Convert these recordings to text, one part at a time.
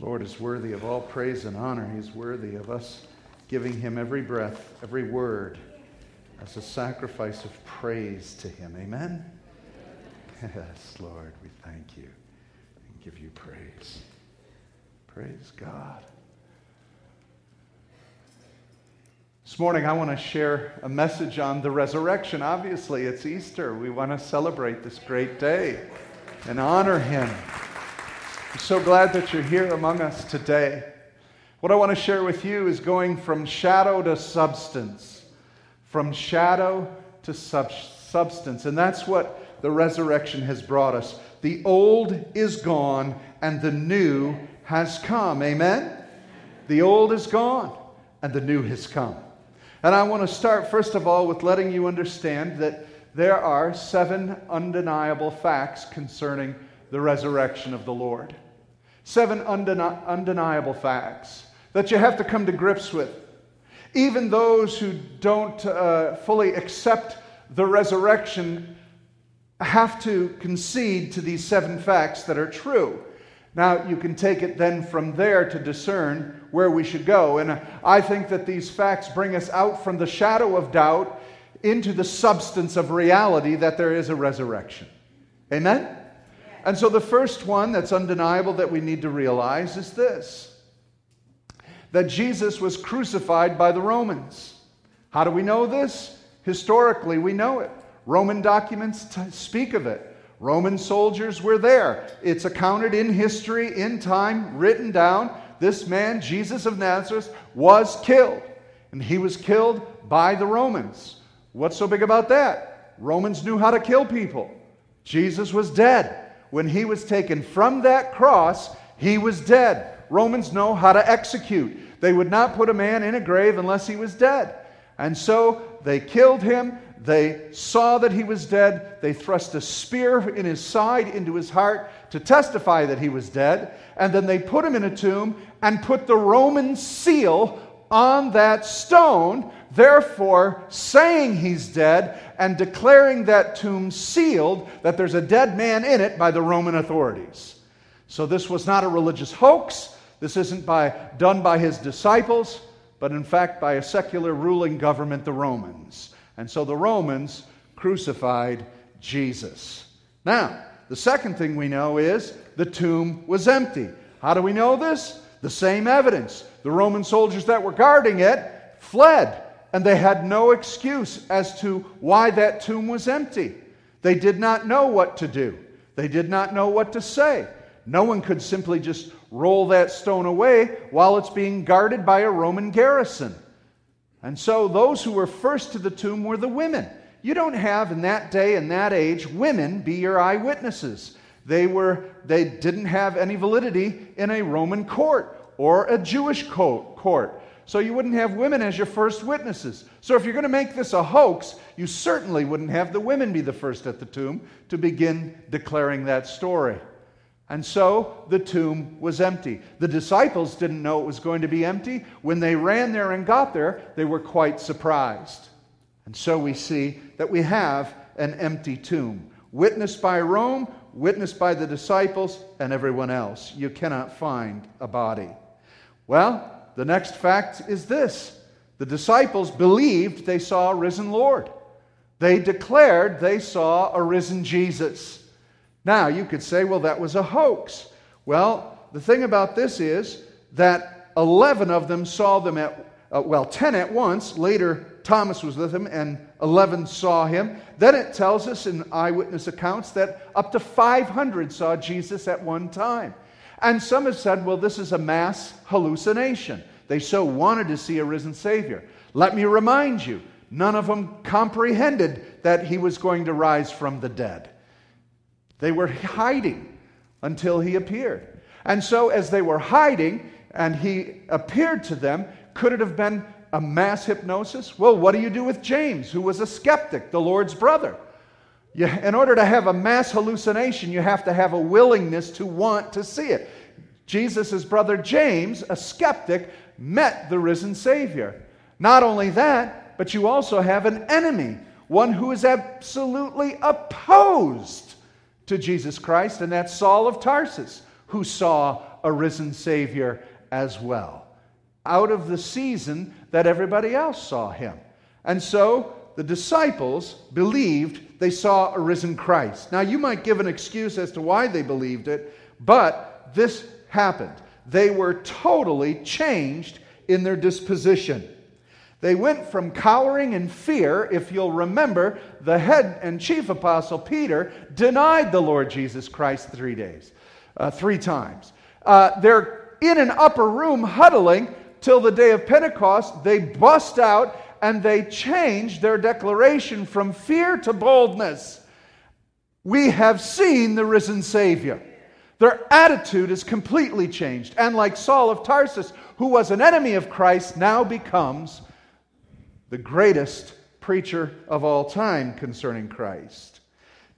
Lord is worthy of all praise and honor. He's worthy of us giving him every breath, every word as a sacrifice of praise to him. Amen? Yes, Lord, we thank you and give you praise. Praise God. This morning, I want to share a message on the resurrection. Obviously, it's Easter. We want to celebrate this great day and honor him. So glad that you're here among us today. What I want to share with you is going from shadow to substance, from shadow to sub- substance. And that's what the resurrection has brought us. The old is gone and the new has come. Amen? The old is gone and the new has come. And I want to start, first of all, with letting you understand that there are seven undeniable facts concerning the resurrection of the Lord. Seven undeni- undeniable facts that you have to come to grips with. Even those who don't uh, fully accept the resurrection have to concede to these seven facts that are true. Now, you can take it then from there to discern where we should go. And I think that these facts bring us out from the shadow of doubt into the substance of reality that there is a resurrection. Amen? And so the first one that's undeniable that we need to realize is this that Jesus was crucified by the Romans. How do we know this? Historically, we know it. Roman documents t- speak of it. Roman soldiers were there. It's accounted in history, in time, written down. This man, Jesus of Nazareth, was killed. And he was killed by the Romans. What's so big about that? Romans knew how to kill people. Jesus was dead. When he was taken from that cross, he was dead. Romans know how to execute. They would not put a man in a grave unless he was dead. And so they killed him. They saw that he was dead. They thrust a spear in his side into his heart to testify that he was dead. And then they put him in a tomb and put the Roman seal on that stone, therefore saying he's dead and declaring that tomb sealed, that there's a dead man in it by the Roman authorities. So this was not a religious hoax. This isn't by, done by his disciples, but in fact by a secular ruling government, the Romans. And so the Romans crucified Jesus. Now, the second thing we know is the tomb was empty. How do we know this? The same evidence. The Roman soldiers that were guarding it fled, and they had no excuse as to why that tomb was empty. They did not know what to do, they did not know what to say. No one could simply just roll that stone away while it's being guarded by a Roman garrison. And so those who were first to the tomb were the women. You don't have in that day and that age women be your eyewitnesses. They were they didn't have any validity in a Roman court or a Jewish court. So you wouldn't have women as your first witnesses. So if you're going to make this a hoax, you certainly wouldn't have the women be the first at the tomb to begin declaring that story. And so the tomb was empty. The disciples didn't know it was going to be empty. When they ran there and got there, they were quite surprised. And so we see that we have an empty tomb, witnessed by Rome, witnessed by the disciples, and everyone else. You cannot find a body. Well, the next fact is this the disciples believed they saw a risen Lord, they declared they saw a risen Jesus. Now, you could say, well, that was a hoax. Well, the thing about this is that 11 of them saw them at, uh, well, 10 at once. Later, Thomas was with him, and 11 saw him. Then it tells us in eyewitness accounts that up to 500 saw Jesus at one time. And some have said, well, this is a mass hallucination. They so wanted to see a risen Savior. Let me remind you, none of them comprehended that he was going to rise from the dead. They were hiding until he appeared. And so, as they were hiding and he appeared to them, could it have been a mass hypnosis? Well, what do you do with James, who was a skeptic, the Lord's brother? You, in order to have a mass hallucination, you have to have a willingness to want to see it. Jesus' brother James, a skeptic, met the risen Savior. Not only that, but you also have an enemy, one who is absolutely opposed to Jesus Christ, and that's Saul of Tarsus, who saw a risen Savior as well, out of the season that everybody else saw him. And so the disciples believed they saw a risen Christ. Now, you might give an excuse as to why they believed it, but this happened. They were totally changed in their disposition. They went from cowering in fear, if you'll remember, the head and chief apostle Peter denied the Lord Jesus Christ three days, uh, three times. Uh, they're in an upper room huddling till the day of Pentecost. They bust out and they change their declaration from fear to boldness. We have seen the risen Savior. Their attitude is completely changed. And like Saul of Tarsus, who was an enemy of Christ, now becomes the greatest preacher of all time concerning Christ.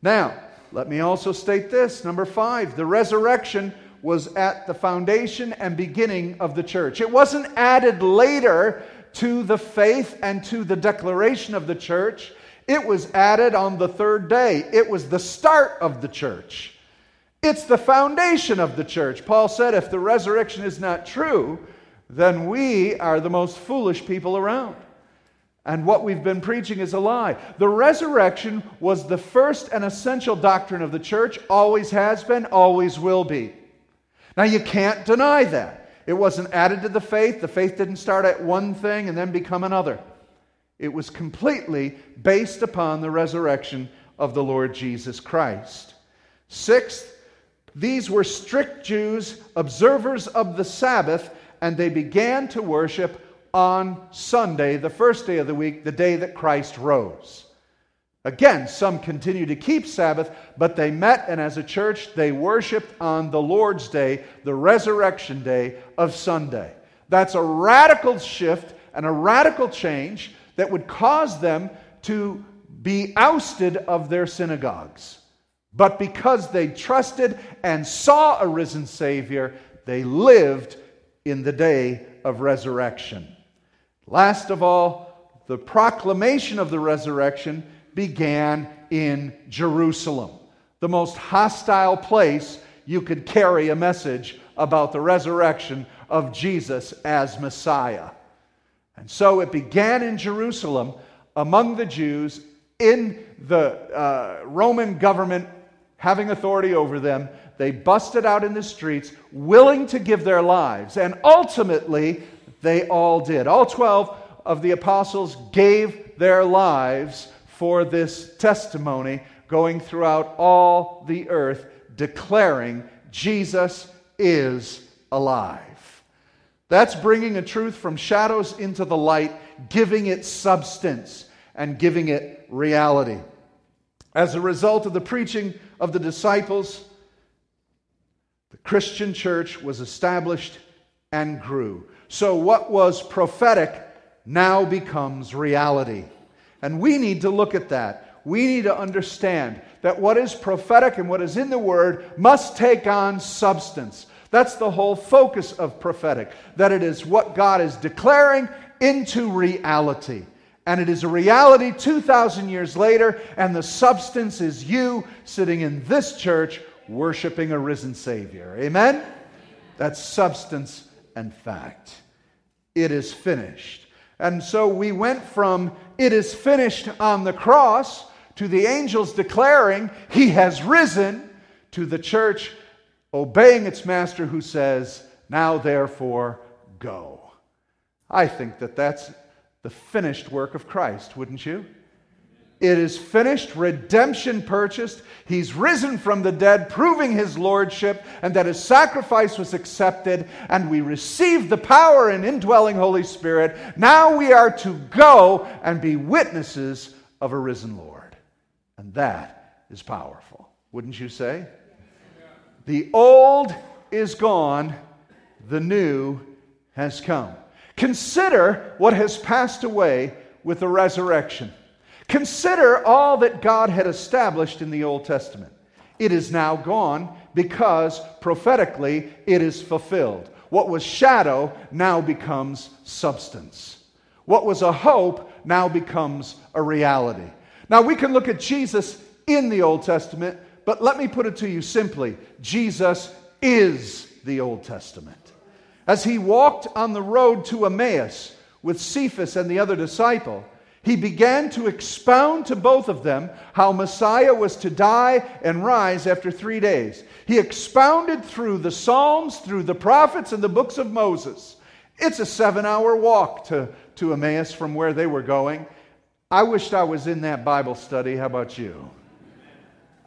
Now, let me also state this. Number five, the resurrection was at the foundation and beginning of the church. It wasn't added later to the faith and to the declaration of the church. It was added on the third day. It was the start of the church. It's the foundation of the church. Paul said, if the resurrection is not true, then we are the most foolish people around. And what we've been preaching is a lie. The resurrection was the first and essential doctrine of the church, always has been, always will be. Now, you can't deny that. It wasn't added to the faith. The faith didn't start at one thing and then become another. It was completely based upon the resurrection of the Lord Jesus Christ. Sixth, these were strict Jews, observers of the Sabbath, and they began to worship on Sunday, the first day of the week, the day that Christ rose. Again, some continue to keep Sabbath, but they met and as a church they worshiped on the Lord's Day, the resurrection day of Sunday. That's a radical shift and a radical change that would cause them to be ousted of their synagogues. But because they trusted and saw a risen Savior, they lived in the day of resurrection. Last of all, the proclamation of the resurrection began in Jerusalem, the most hostile place you could carry a message about the resurrection of Jesus as Messiah. And so it began in Jerusalem among the Jews, in the uh, Roman government having authority over them. They busted out in the streets, willing to give their lives. And ultimately, they all did. All 12 of the apostles gave their lives for this testimony, going throughout all the earth, declaring Jesus is alive. That's bringing a truth from shadows into the light, giving it substance and giving it reality. As a result of the preaching of the disciples, the Christian church was established and grew. So, what was prophetic now becomes reality. And we need to look at that. We need to understand that what is prophetic and what is in the Word must take on substance. That's the whole focus of prophetic, that it is what God is declaring into reality. And it is a reality 2,000 years later, and the substance is you sitting in this church worshiping a risen Savior. Amen? That's substance and fact. It is finished. And so we went from it is finished on the cross to the angels declaring he has risen to the church obeying its master who says, Now therefore go. I think that that's the finished work of Christ, wouldn't you? It is finished, redemption purchased. He's risen from the dead, proving his lordship, and that his sacrifice was accepted, and we receive the power and indwelling Holy Spirit. Now we are to go and be witnesses of a risen Lord. And that is powerful, wouldn't you say? The old is gone, the new has come. Consider what has passed away with the resurrection. Consider all that God had established in the Old Testament. It is now gone because prophetically it is fulfilled. What was shadow now becomes substance. What was a hope now becomes a reality. Now we can look at Jesus in the Old Testament, but let me put it to you simply Jesus is the Old Testament. As he walked on the road to Emmaus with Cephas and the other disciple, he began to expound to both of them how Messiah was to die and rise after three days. He expounded through the Psalms, through the prophets, and the books of Moses. It's a seven hour walk to, to Emmaus from where they were going. I wished I was in that Bible study. How about you?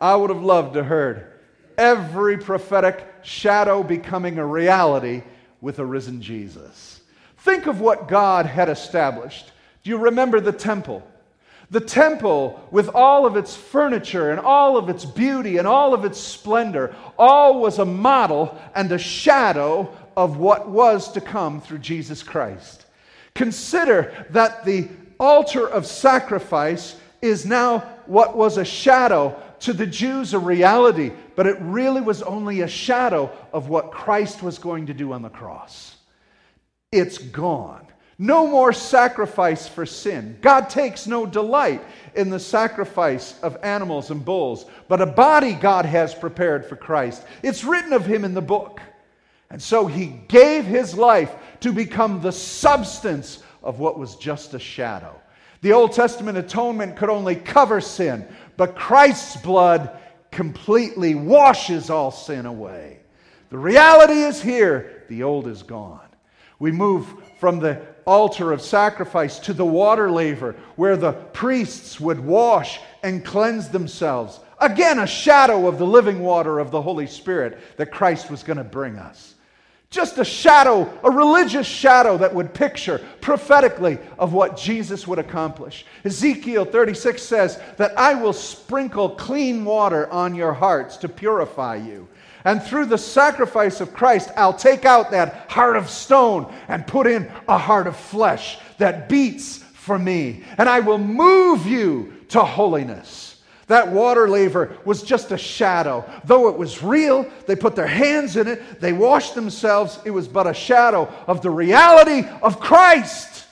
I would have loved to heard every prophetic shadow becoming a reality with a risen Jesus. Think of what God had established. Do you remember the temple? The temple, with all of its furniture and all of its beauty and all of its splendor, all was a model and a shadow of what was to come through Jesus Christ. Consider that the altar of sacrifice is now what was a shadow to the Jews, a reality, but it really was only a shadow of what Christ was going to do on the cross. It's gone. No more sacrifice for sin. God takes no delight in the sacrifice of animals and bulls, but a body God has prepared for Christ. It's written of him in the book. And so he gave his life to become the substance of what was just a shadow. The Old Testament atonement could only cover sin, but Christ's blood completely washes all sin away. The reality is here, the old is gone. We move from the altar of sacrifice to the water laver where the priests would wash and cleanse themselves. Again, a shadow of the living water of the Holy Spirit that Christ was going to bring us. Just a shadow, a religious shadow that would picture prophetically of what Jesus would accomplish. Ezekiel 36 says that I will sprinkle clean water on your hearts to purify you. And through the sacrifice of Christ, I'll take out that heart of stone and put in a heart of flesh that beats for me. And I will move you to holiness. That water laver was just a shadow. Though it was real, they put their hands in it, they washed themselves. It was but a shadow of the reality of Christ,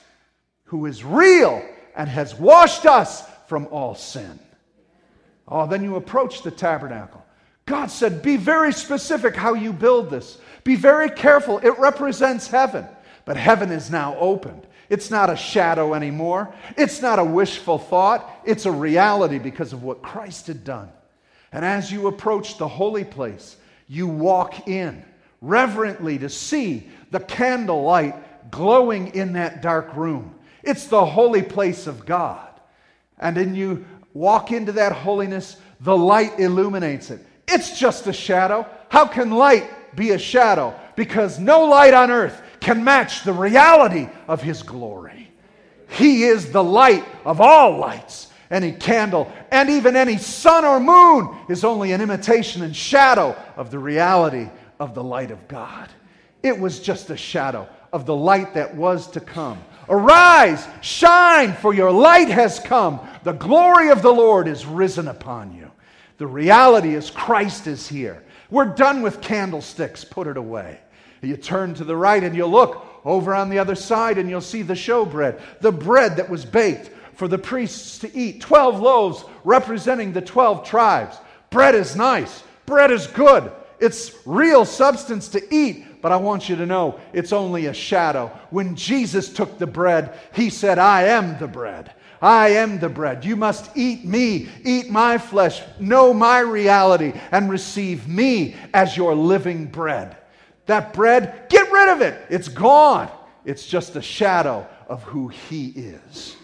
who is real and has washed us from all sin. Oh, then you approach the tabernacle. God said, Be very specific how you build this. Be very careful. It represents heaven. But heaven is now opened. It's not a shadow anymore. It's not a wishful thought. It's a reality because of what Christ had done. And as you approach the holy place, you walk in reverently to see the candlelight glowing in that dark room. It's the holy place of God. And then you walk into that holiness, the light illuminates it. It's just a shadow. How can light be a shadow? Because no light on earth can match the reality of His glory. He is the light of all lights. Any candle and even any sun or moon is only an imitation and shadow of the reality of the light of God. It was just a shadow of the light that was to come. Arise, shine, for your light has come. The glory of the Lord is risen upon you. The reality is Christ is here. We're done with candlesticks, put it away. You turn to the right and you'll look over on the other side and you'll see the showbread, the bread that was baked for the priests to eat. 12 loaves representing the 12 tribes. Bread is nice, bread is good. It's real substance to eat, but I want you to know it's only a shadow. When Jesus took the bread, he said, I am the bread. I am the bread. You must eat me, eat my flesh, know my reality, and receive me as your living bread. That bread, get rid of it. It's gone. It's just a shadow of who He is.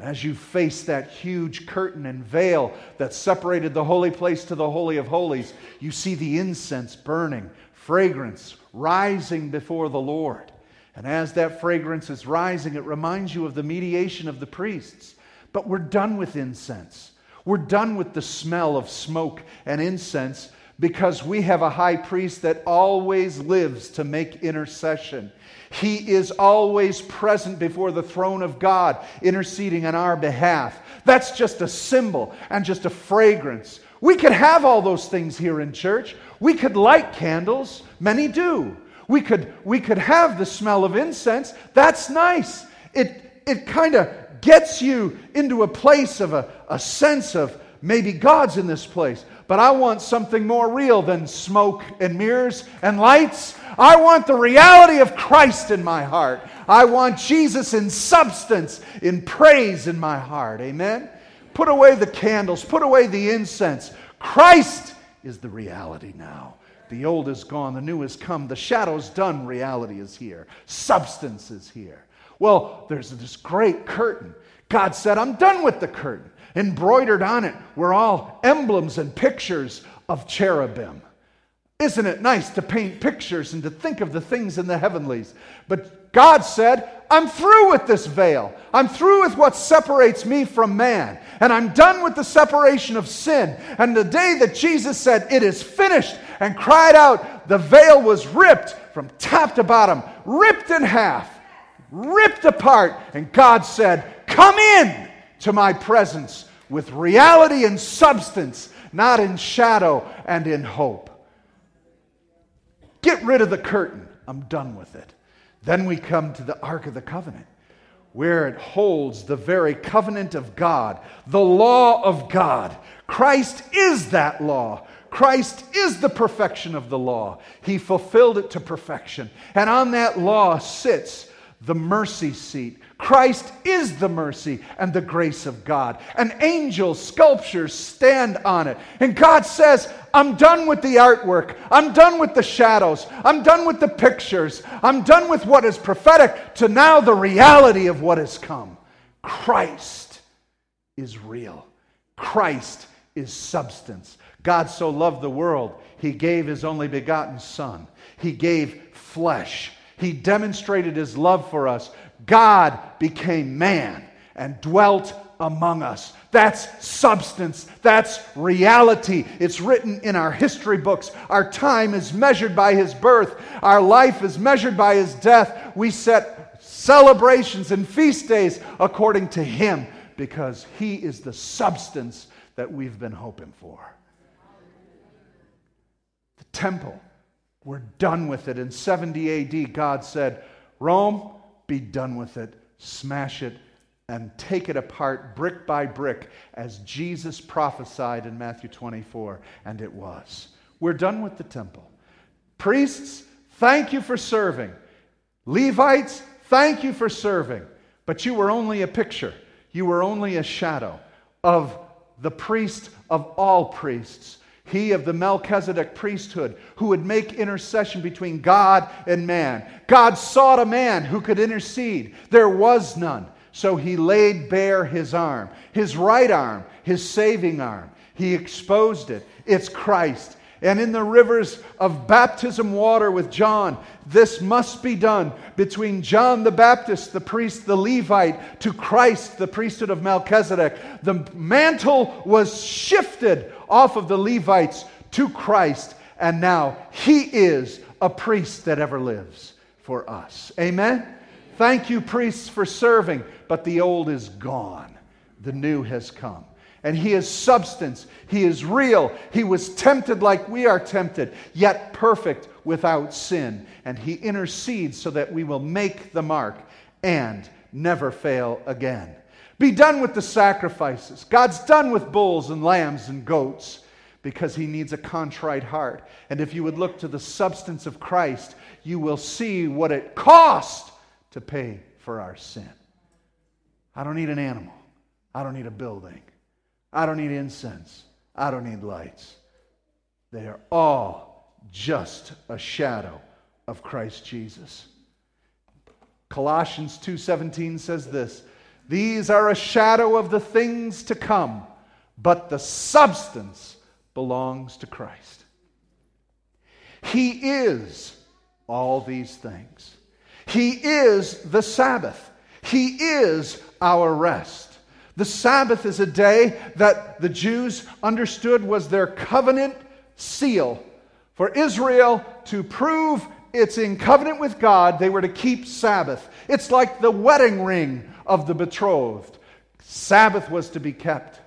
as you face that huge curtain and veil that separated the holy place to the Holy of Holies, you see the incense burning, fragrance rising before the Lord. And as that fragrance is rising, it reminds you of the mediation of the priests. But we're done with incense. We're done with the smell of smoke and incense because we have a high priest that always lives to make intercession. He is always present before the throne of God, interceding on our behalf. That's just a symbol and just a fragrance. We could have all those things here in church. We could light candles, many do. We could, we could have the smell of incense. That's nice. It, it kind of gets you into a place of a, a sense of Maybe God's in this place, but I want something more real than smoke and mirrors and lights. I want the reality of Christ in my heart. I want Jesus in substance, in praise in my heart. Amen? Put away the candles, put away the incense. Christ is the reality now. The old is gone, the new has come, the shadow's done, reality is here, substance is here. Well, there's this great curtain. God said, I'm done with the curtain. Embroidered on it were all emblems and pictures of cherubim. Isn't it nice to paint pictures and to think of the things in the heavenlies? But God said, I'm through with this veil. I'm through with what separates me from man. And I'm done with the separation of sin. And the day that Jesus said, It is finished, and cried out, the veil was ripped from top to bottom, ripped in half, ripped apart. And God said, Come in to my presence with reality and substance, not in shadow and in hope. Get rid of the curtain. I'm done with it. Then we come to the Ark of the Covenant, where it holds the very covenant of God, the law of God. Christ is that law. Christ is the perfection of the law. He fulfilled it to perfection. And on that law sits the mercy seat Christ is the mercy and the grace of God. And angels, sculptures stand on it. And God says, I'm done with the artwork. I'm done with the shadows. I'm done with the pictures. I'm done with what is prophetic to now the reality of what has come. Christ is real. Christ is substance. God so loved the world, he gave his only begotten Son. He gave flesh. He demonstrated his love for us God became man and dwelt among us. That's substance. That's reality. It's written in our history books. Our time is measured by his birth, our life is measured by his death. We set celebrations and feast days according to him because he is the substance that we've been hoping for. The temple, we're done with it. In 70 AD, God said, Rome, be done with it, smash it, and take it apart brick by brick as Jesus prophesied in Matthew 24. And it was. We're done with the temple. Priests, thank you for serving. Levites, thank you for serving. But you were only a picture, you were only a shadow of the priest of all priests he of the Melchizedek priesthood, who would make intercession between God and man. God sought a man who could intercede. There was none. So he laid bare his arm, his right arm, his saving arm. He exposed it. It's Christ. And in the rivers of baptism water with John, this must be done between John the Baptist, the priest, the Levite, to Christ, the priesthood of Melchizedek. The mantle was shifted off of the Levites to Christ, and now he is a priest that ever lives for us. Amen? Thank you, priests, for serving, but the old is gone, the new has come. And he is substance. He is real. He was tempted like we are tempted, yet perfect without sin. And he intercedes so that we will make the mark and never fail again. Be done with the sacrifices. God's done with bulls and lambs and goats because he needs a contrite heart. And if you would look to the substance of Christ, you will see what it cost to pay for our sin. I don't need an animal. I don't need a building. I don't need incense. I don't need lights. They are all just a shadow of Christ Jesus. Colossians 2:17 says this, these are a shadow of the things to come, but the substance belongs to Christ. He is all these things. He is the Sabbath. He is our rest. The Sabbath is a day that the Jews understood was their covenant seal. For Israel to prove it's in covenant with God, they were to keep Sabbath. It's like the wedding ring of the betrothed. Sabbath was to be kept.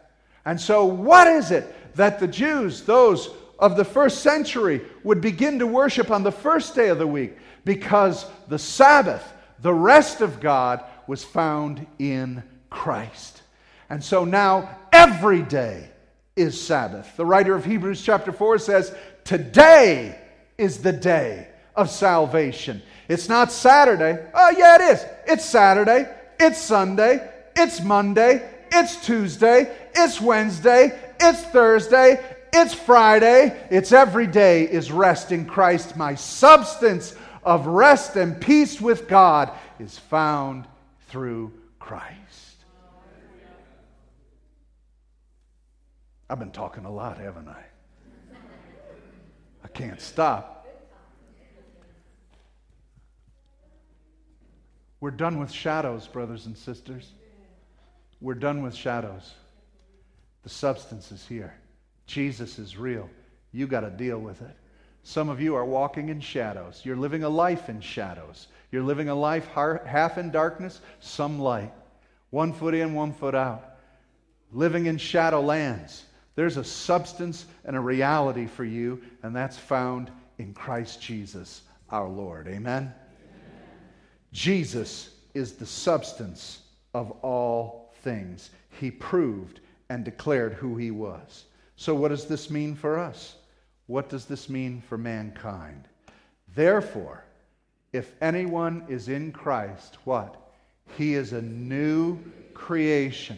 And so, what is it that the Jews, those of the first century, would begin to worship on the first day of the week? Because the Sabbath, the rest of God, was found in Christ. And so now, every day, is Sabbath. The writer of Hebrews chapter 4 says, Today is the day of salvation. It's not Saturday. Oh, yeah, it is. It's Saturday. It's Sunday. It's Monday. It's Tuesday. It's Wednesday. It's Thursday. It's Friday. It's every day is rest in Christ. My substance of rest and peace with God is found through Christ. I've been talking a lot, haven't I? I can't stop. We're done with shadows, brothers and sisters. We're done with shadows. The substance is here. Jesus is real. You got to deal with it. Some of you are walking in shadows. You're living a life in shadows. You're living a life half in darkness, some light. One foot in, one foot out. Living in shadow lands. There's a substance and a reality for you, and that's found in Christ Jesus our Lord. Amen? Jesus is the substance of all things. He proved and declared who he was. So, what does this mean for us? What does this mean for mankind? Therefore, if anyone is in Christ, what? He is a new creation.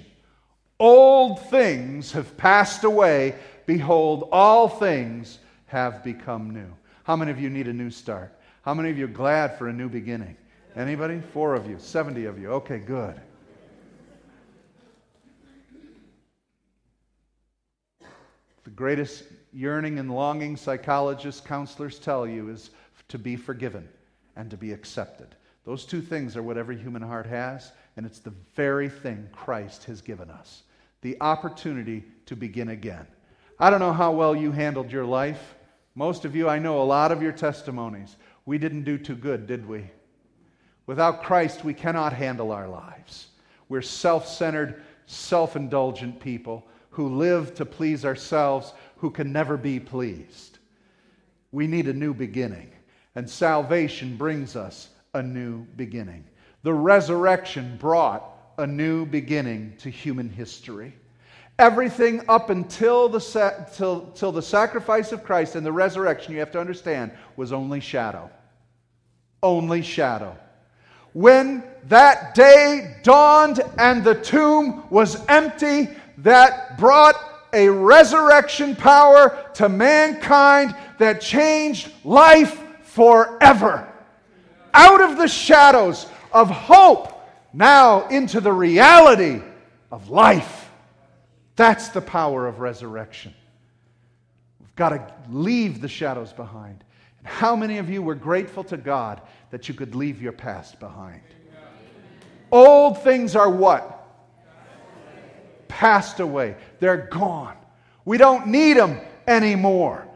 Old things have passed away. Behold, all things have become new. How many of you need a new start? How many of you are glad for a new beginning? Anybody? Four of you, 70 of you. Okay, good. The greatest yearning and longing psychologists, counselors tell you is to be forgiven and to be accepted. Those two things are what every human heart has, and it's the very thing Christ has given us the opportunity to begin again. I don't know how well you handled your life. Most of you, I know a lot of your testimonies. We didn't do too good, did we? Without Christ, we cannot handle our lives. We're self centered, self indulgent people who live to please ourselves, who can never be pleased. We need a new beginning, and salvation brings us a new beginning. The resurrection brought a new beginning to human history. Everything up until the, sa- till, till the sacrifice of Christ and the resurrection, you have to understand, was only shadow. Only shadow. When that day dawned and the tomb was empty, that brought a resurrection power to mankind that changed life forever. Out of the shadows of hope, now into the reality of life. That's the power of resurrection. We've got to leave the shadows behind. And how many of you were grateful to God that you could leave your past behind? Old things are what? passed away. They're gone. We don't need them anymore.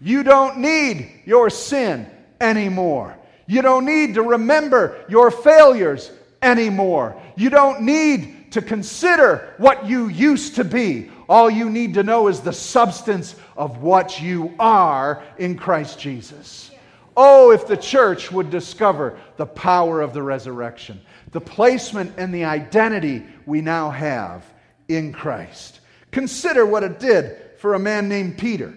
You don't need your sin anymore. You don't need to remember your failures anymore. You don't need to consider what you used to be. All you need to know is the substance of what you are in Christ Jesus. Oh, if the church would discover the power of the resurrection, the placement and the identity we now have in Christ. Consider what it did for a man named Peter.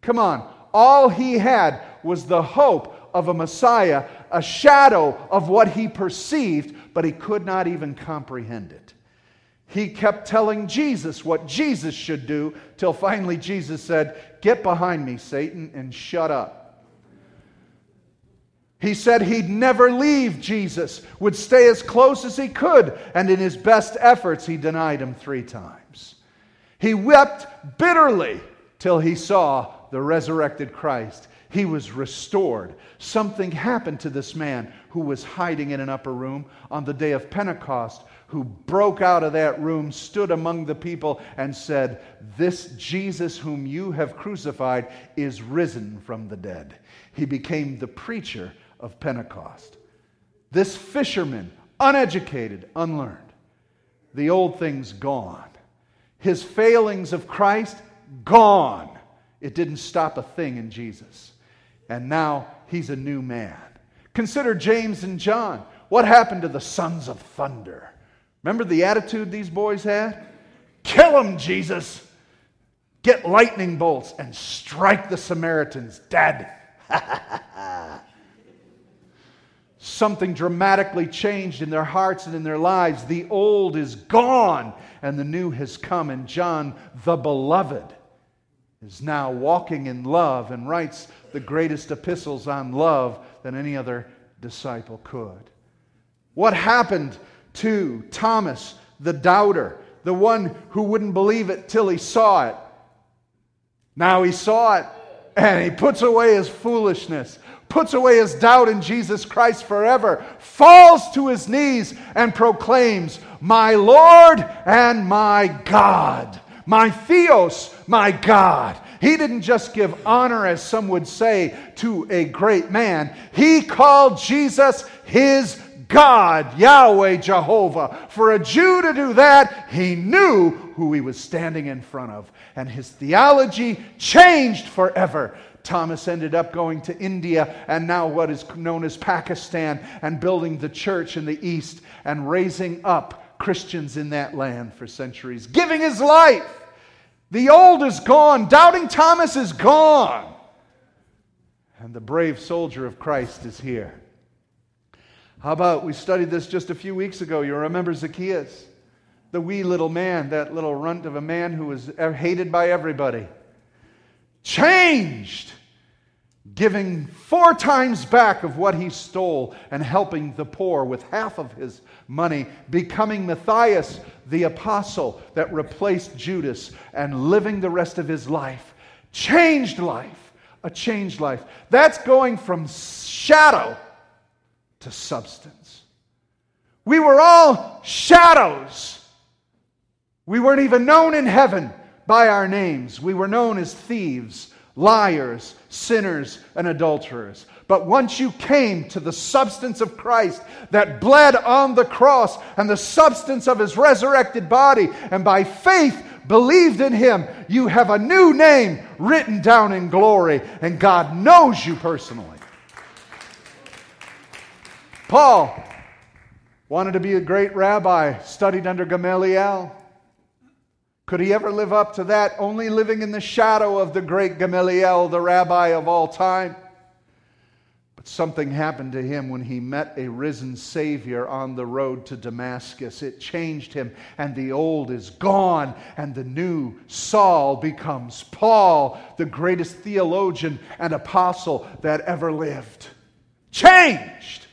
Come on, all he had was the hope of a Messiah, a shadow of what he perceived, but he could not even comprehend it. He kept telling Jesus what Jesus should do till finally Jesus said, Get behind me, Satan, and shut up. He said he'd never leave Jesus, would stay as close as he could, and in his best efforts, he denied him three times. He wept bitterly till he saw the resurrected Christ. He was restored. Something happened to this man who was hiding in an upper room on the day of Pentecost, who broke out of that room, stood among the people, and said, This Jesus whom you have crucified is risen from the dead. He became the preacher of Pentecost. This fisherman, uneducated, unlearned, the old things gone. His failings of Christ, gone. It didn't stop a thing in Jesus. And now he's a new man. Consider James and John. What happened to the sons of thunder? Remember the attitude these boys had? Kill him, Jesus. get lightning bolts and strike the Samaritans dead. Something dramatically changed in their hearts and in their lives. The old is gone and the new has come. And John, the beloved, is now walking in love and writes the greatest epistles on love than any other disciple could. What happened to Thomas, the doubter, the one who wouldn't believe it till he saw it? Now he saw it and he puts away his foolishness, puts away his doubt in Jesus Christ forever, falls to his knees and proclaims, My Lord and my God, my Theos, my God. He didn't just give honor, as some would say, to a great man. He called Jesus his God, Yahweh, Jehovah. For a Jew to do that, he knew who he was standing in front of. And his theology changed forever. Thomas ended up going to India and now what is known as Pakistan and building the church in the East and raising up Christians in that land for centuries, giving his life the old is gone. Doubting Thomas is gone. And the brave soldier of Christ is here. How about we studied this just a few weeks ago? You remember Zacchaeus, the wee little man, that little runt of a man who was hated by everybody. Changed giving four times back of what he stole and helping the poor with half of his money, becoming Matthias, the apostle that replaced Judas, and living the rest of his life. Changed life, a changed life. That's going from shadow to substance. We were all shadows. We weren't even known in heaven by our names. We were known as thieves liars, sinners, and adulterers. But once you came to the substance of Christ that bled on the cross and the substance of his resurrected body, and by faith believed in him, you have a new name written down in glory, and God knows you personally. Paul wanted to be a great rabbi, studied under Gamaliel. Could he ever live up to that? Only living in the shadow of the great Gamaliel, the rabbi of all time. But something happened to him when he met a risen Savior on the road to Damascus. It changed him, and the old is gone, and the new Saul becomes Paul, the greatest theologian and apostle that ever lived. Changed.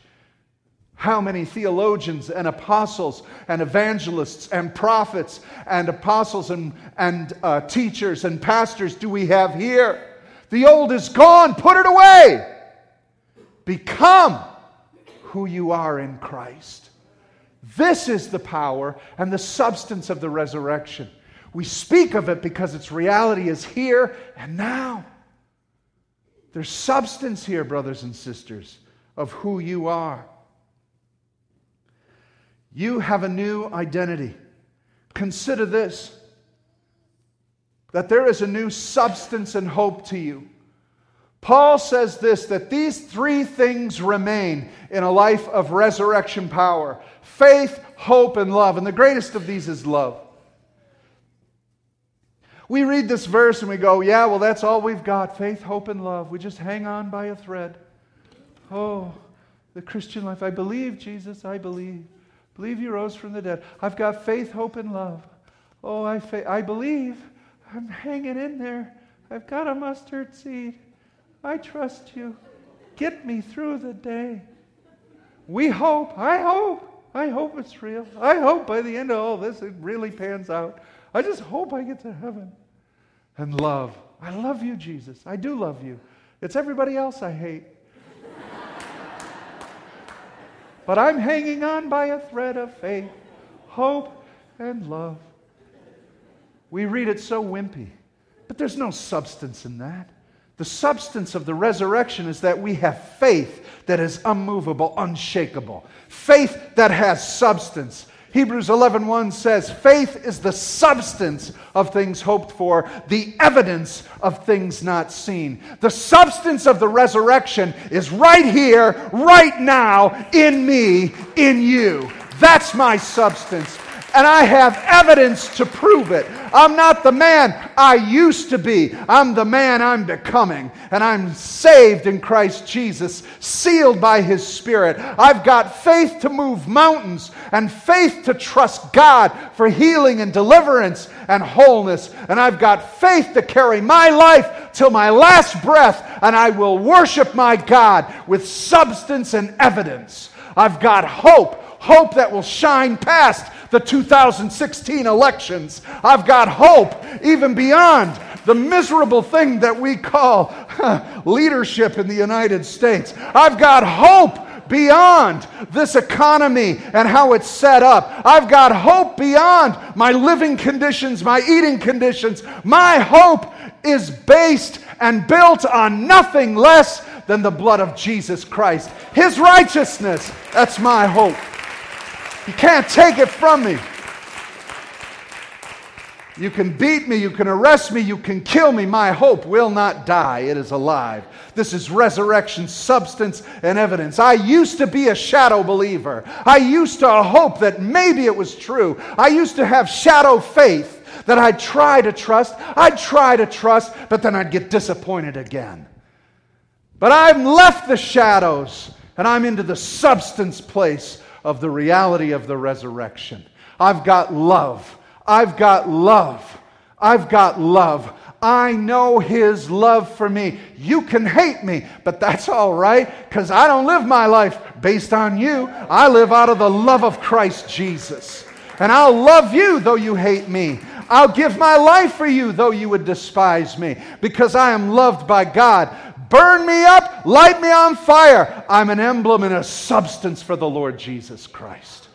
How many theologians and apostles and evangelists and prophets and apostles and, and uh, teachers and pastors do we have here? The old is gone, put it away. Become who you are in Christ. This is the power and the substance of the resurrection. We speak of it because its reality is here and now. There's substance here, brothers and sisters, of who you are. You have a new identity. Consider this that there is a new substance and hope to you. Paul says this that these three things remain in a life of resurrection power faith, hope, and love. And the greatest of these is love. We read this verse and we go, yeah, well, that's all we've got faith, hope, and love. We just hang on by a thread. Oh, the Christian life. I believe, Jesus, I believe. Believe you rose from the dead. I've got faith, hope, and love. Oh, I, fa- I believe. I'm hanging in there. I've got a mustard seed. I trust you. Get me through the day. We hope. I hope. I hope it's real. I hope by the end of all this it really pans out. I just hope I get to heaven. And love. I love you, Jesus. I do love you. It's everybody else I hate. But I'm hanging on by a thread of faith, hope, and love. We read it so wimpy, but there's no substance in that. The substance of the resurrection is that we have faith that is unmovable, unshakable. Faith that has substance. Hebrews 11:1 says, "Faith is the substance of things hoped for, the evidence of things not seen." The substance of the resurrection is right here, right now, in me, in you. That's my substance. And I have evidence to prove it. I'm not the man I used to be, I'm the man I'm becoming. And I'm saved in Christ Jesus, sealed by His Spirit. I've got faith to move mountains and faith to trust God for healing and deliverance and wholeness. And I've got faith to carry my life till my last breath, and I will worship my God with substance and evidence. I've got hope, hope that will shine past the 2016 elections. I've got hope even beyond the miserable thing that we call leadership in the United States. I've got hope beyond this economy and how it's set up. I've got hope beyond my living conditions, my eating conditions. My hope is based and built on nothing less than the blood of Jesus Christ. His righteousness, that's my hope. You can't take it from me. You can beat me, you can arrest me, you can kill me. My hope will not die, it is alive. This is resurrection, substance, and evidence. I used to be a shadow believer. I used to hope that maybe it was true. I used to have shadow faith that I'd try to trust. I'd try to trust, but then I'd get disappointed again. But I've left the shadows and I'm into the substance place of the reality of the resurrection. I've got love. I've got love. I've got love. I know His love for me. You can hate me, but that's all right because I don't live my life based on you. I live out of the love of Christ Jesus. And I'll love you though you hate me. I'll give my life for you though you would despise me because I am loved by God. Burn me up, light me on fire. I'm an emblem and a substance for the Lord Jesus Christ.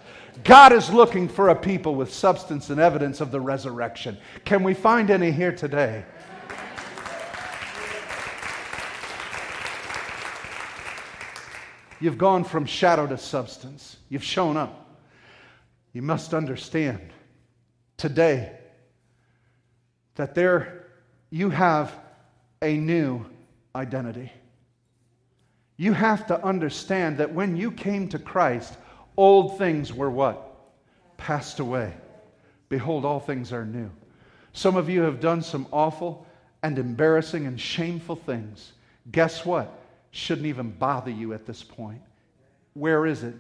God is looking for a people with substance and evidence of the resurrection. Can we find any here today? You've gone from shadow to substance. You've shown up. You must understand today that there you have a new identity. You have to understand that when you came to Christ, old things were what? Passed away. Behold, all things are new. Some of you have done some awful and embarrassing and shameful things. Guess what? Shouldn't even bother you at this point. Where is it?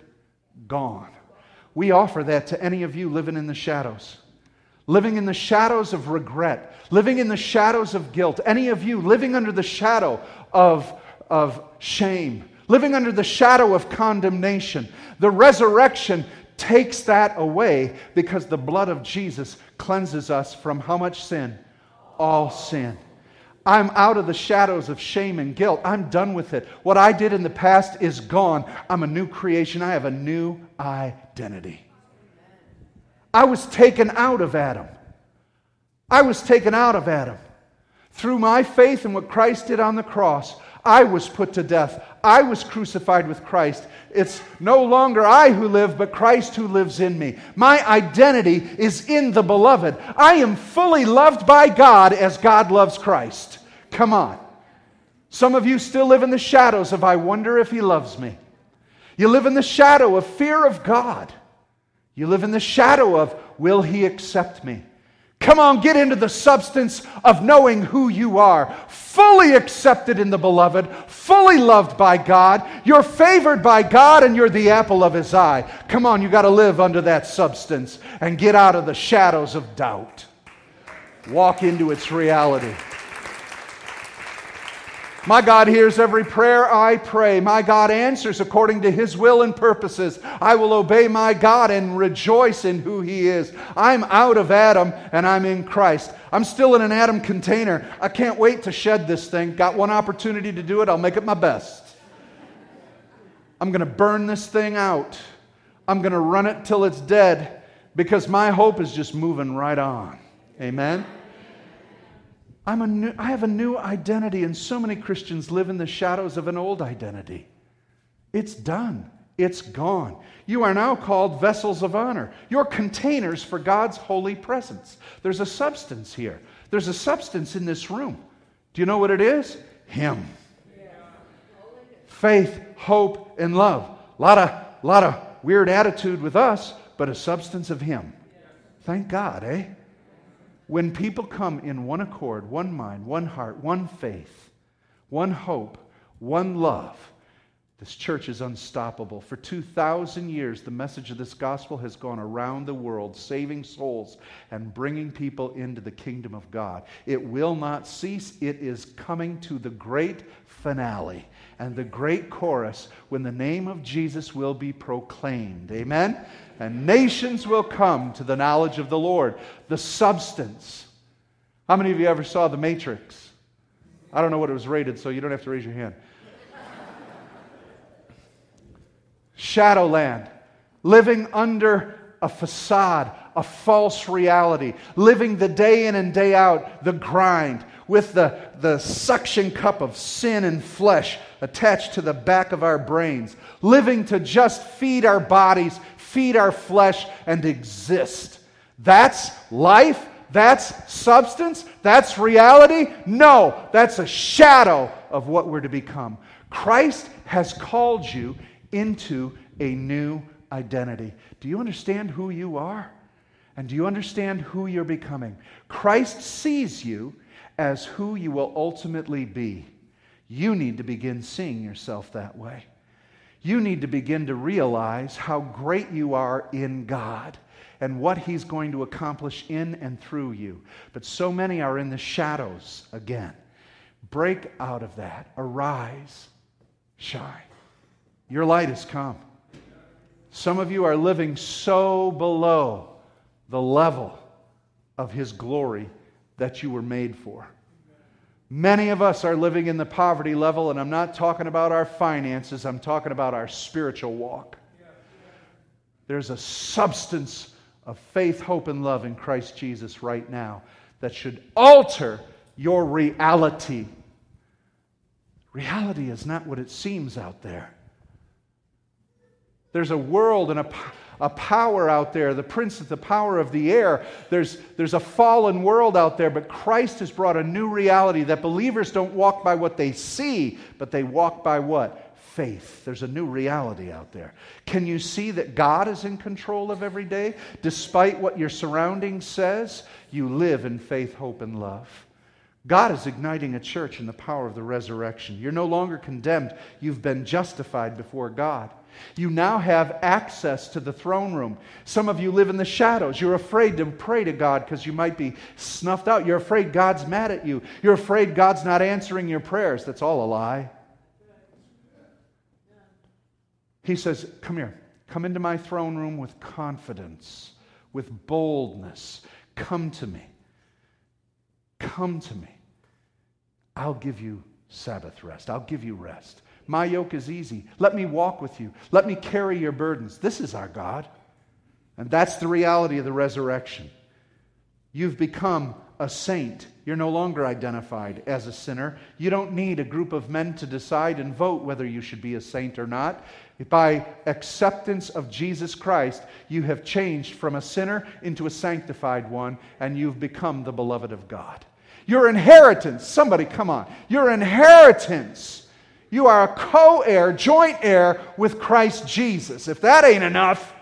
Gone. We offer that to any of you living in the shadows living in the shadows of regret, living in the shadows of guilt, any of you living under the shadow of, of shame, living under the shadow of condemnation, the resurrection takes that away because the blood of Jesus cleanses us from how much sin? All sin. I'm out of the shadows of shame and guilt. I'm done with it. What I did in the past is gone. I'm a new creation. I have a new identity. I was taken out of Adam. I was taken out of Adam. Through my faith in what Christ did on the cross, I was put to death. I was crucified with Christ. It's no longer I who live, but Christ who lives in me. My identity is in the beloved. I am fully loved by God as God loves Christ. Come on. Some of you still live in the shadows of, I wonder if he loves me. You live in the shadow of fear of God. You live in the shadow of, will he accept me? Come on, get into the substance of knowing who you are. Fully accepted in the beloved, fully loved by God. You're favored by God and you're the apple of his eye. Come on, you got to live under that substance and get out of the shadows of doubt. Walk into its reality. My God hears every prayer I pray. My God answers according to his will and purposes. I will obey my God and rejoice in who he is. I'm out of Adam and I'm in Christ. I'm still in an Adam container. I can't wait to shed this thing. Got one opportunity to do it. I'll make it my best. I'm going to burn this thing out. I'm going to run it till it's dead because my hope is just moving right on. Amen. I'm a new, I have a new identity, and so many Christians live in the shadows of an old identity. It's done, it's gone. You are now called vessels of honor. You're containers for God's holy presence. There's a substance here, there's a substance in this room. Do you know what it is? Him. Faith, hope, and love. A lot of, lot of weird attitude with us, but a substance of Him. Thank God, eh? When people come in one accord, one mind, one heart, one faith, one hope, one love, this church is unstoppable. For 2,000 years, the message of this gospel has gone around the world, saving souls and bringing people into the kingdom of God. It will not cease. It is coming to the great finale and the great chorus when the name of Jesus will be proclaimed. Amen? And nations will come to the knowledge of the Lord. The substance. How many of you ever saw The Matrix? I don't know what it was rated, so you don't have to raise your hand. Shadowland, living under a facade, a false reality, living the day in and day out, the grind, with the, the suction cup of sin and flesh attached to the back of our brains, living to just feed our bodies, feed our flesh, and exist. That's life. That's substance. That's reality. No, that's a shadow of what we're to become. Christ has called you into a new identity. Do you understand who you are? And do you understand who you're becoming? Christ sees you as who you will ultimately be. You need to begin seeing yourself that way. You need to begin to realize how great you are in God and what He's going to accomplish in and through you. But so many are in the shadows again. Break out of that. Arise. Shine. Your light has come. Some of you are living so below the level of His glory that you were made for. Many of us are living in the poverty level, and I'm not talking about our finances, I'm talking about our spiritual walk. There's a substance of faith, hope, and love in Christ Jesus right now that should alter your reality. Reality is not what it seems out there. There's a world and a, a power out there, the prince of the power of the air. There's, there's a fallen world out there, but Christ has brought a new reality that believers don't walk by what they see, but they walk by what? Faith. There's a new reality out there. Can you see that God is in control of every day? Despite what your surroundings says, you live in faith, hope, and love. God is igniting a church in the power of the resurrection. You're no longer condemned. You've been justified before God. You now have access to the throne room. Some of you live in the shadows. You're afraid to pray to God because you might be snuffed out. You're afraid God's mad at you. You're afraid God's not answering your prayers. That's all a lie. He says, Come here. Come into my throne room with confidence, with boldness. Come to me. Come to me. I'll give you Sabbath rest. I'll give you rest. My yoke is easy. Let me walk with you. Let me carry your burdens. This is our God. And that's the reality of the resurrection. You've become a saint. You're no longer identified as a sinner. You don't need a group of men to decide and vote whether you should be a saint or not. By acceptance of Jesus Christ, you have changed from a sinner into a sanctified one, and you've become the beloved of God. Your inheritance, somebody come on, your inheritance you are a co heir, joint heir with Christ Jesus. If that ain't enough,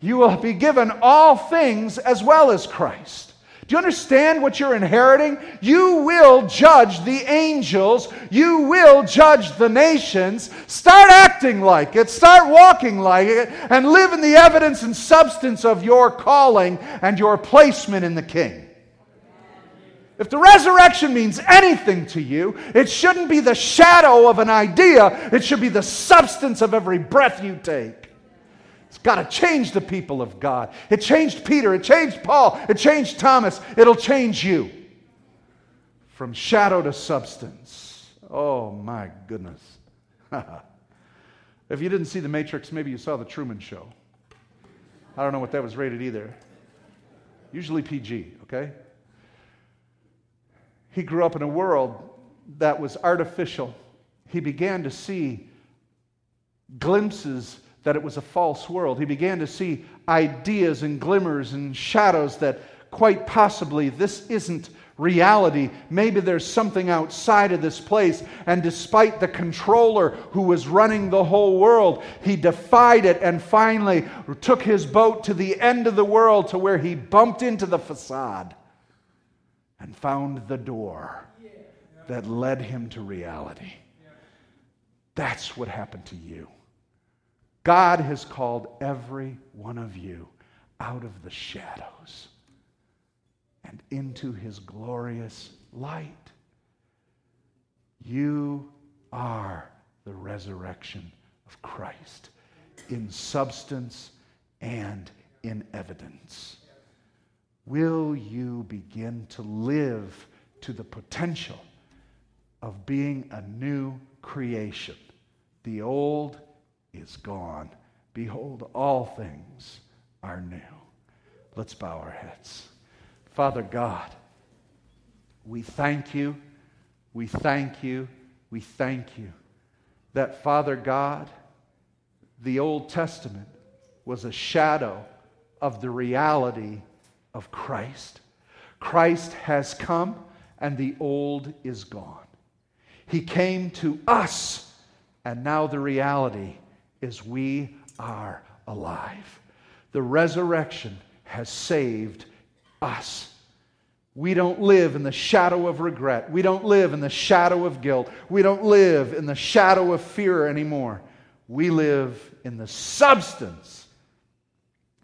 you will be given all things as well as Christ. Do you understand what you're inheriting? You will judge the angels. You will judge the nations. Start acting like it. Start walking like it. And live in the evidence and substance of your calling and your placement in the King. If the resurrection means anything to you, it shouldn't be the shadow of an idea, it should be the substance of every breath you take. It's got to change the people of God. It changed Peter, it changed Paul, it changed Thomas, it'll change you. From shadow to substance. Oh my goodness. if you didn't see The Matrix, maybe you saw The Truman Show. I don't know what that was rated either. Usually PG, okay? He grew up in a world that was artificial. He began to see glimpses that it was a false world. He began to see ideas and glimmers and shadows that quite possibly this isn't reality. Maybe there's something outside of this place. And despite the controller who was running the whole world, he defied it and finally took his boat to the end of the world to where he bumped into the facade and found the door that led him to reality. That's what happened to you. God has called every one of you out of the shadows and into his glorious light. You are the resurrection of Christ in substance and in evidence. Will you begin to live to the potential of being a new creation? The old is gone. Behold, all things are new. Let's bow our heads. Father God, we thank you, we thank you, we thank you that, Father God, the Old Testament was a shadow of the reality of Christ. Christ has come and the old is gone. He came to us, and now the reality is we are alive. The resurrection has saved us. We don't live in the shadow of regret. We don't live in the shadow of guilt. We don't live in the shadow of fear anymore. We live in the substance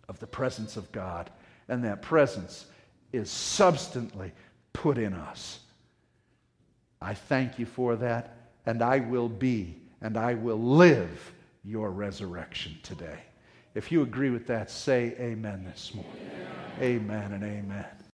of the presence of God. And that presence is substantially put in us. I thank you for that, and I will be and I will live your resurrection today. If you agree with that, say amen this morning. Amen, amen and amen.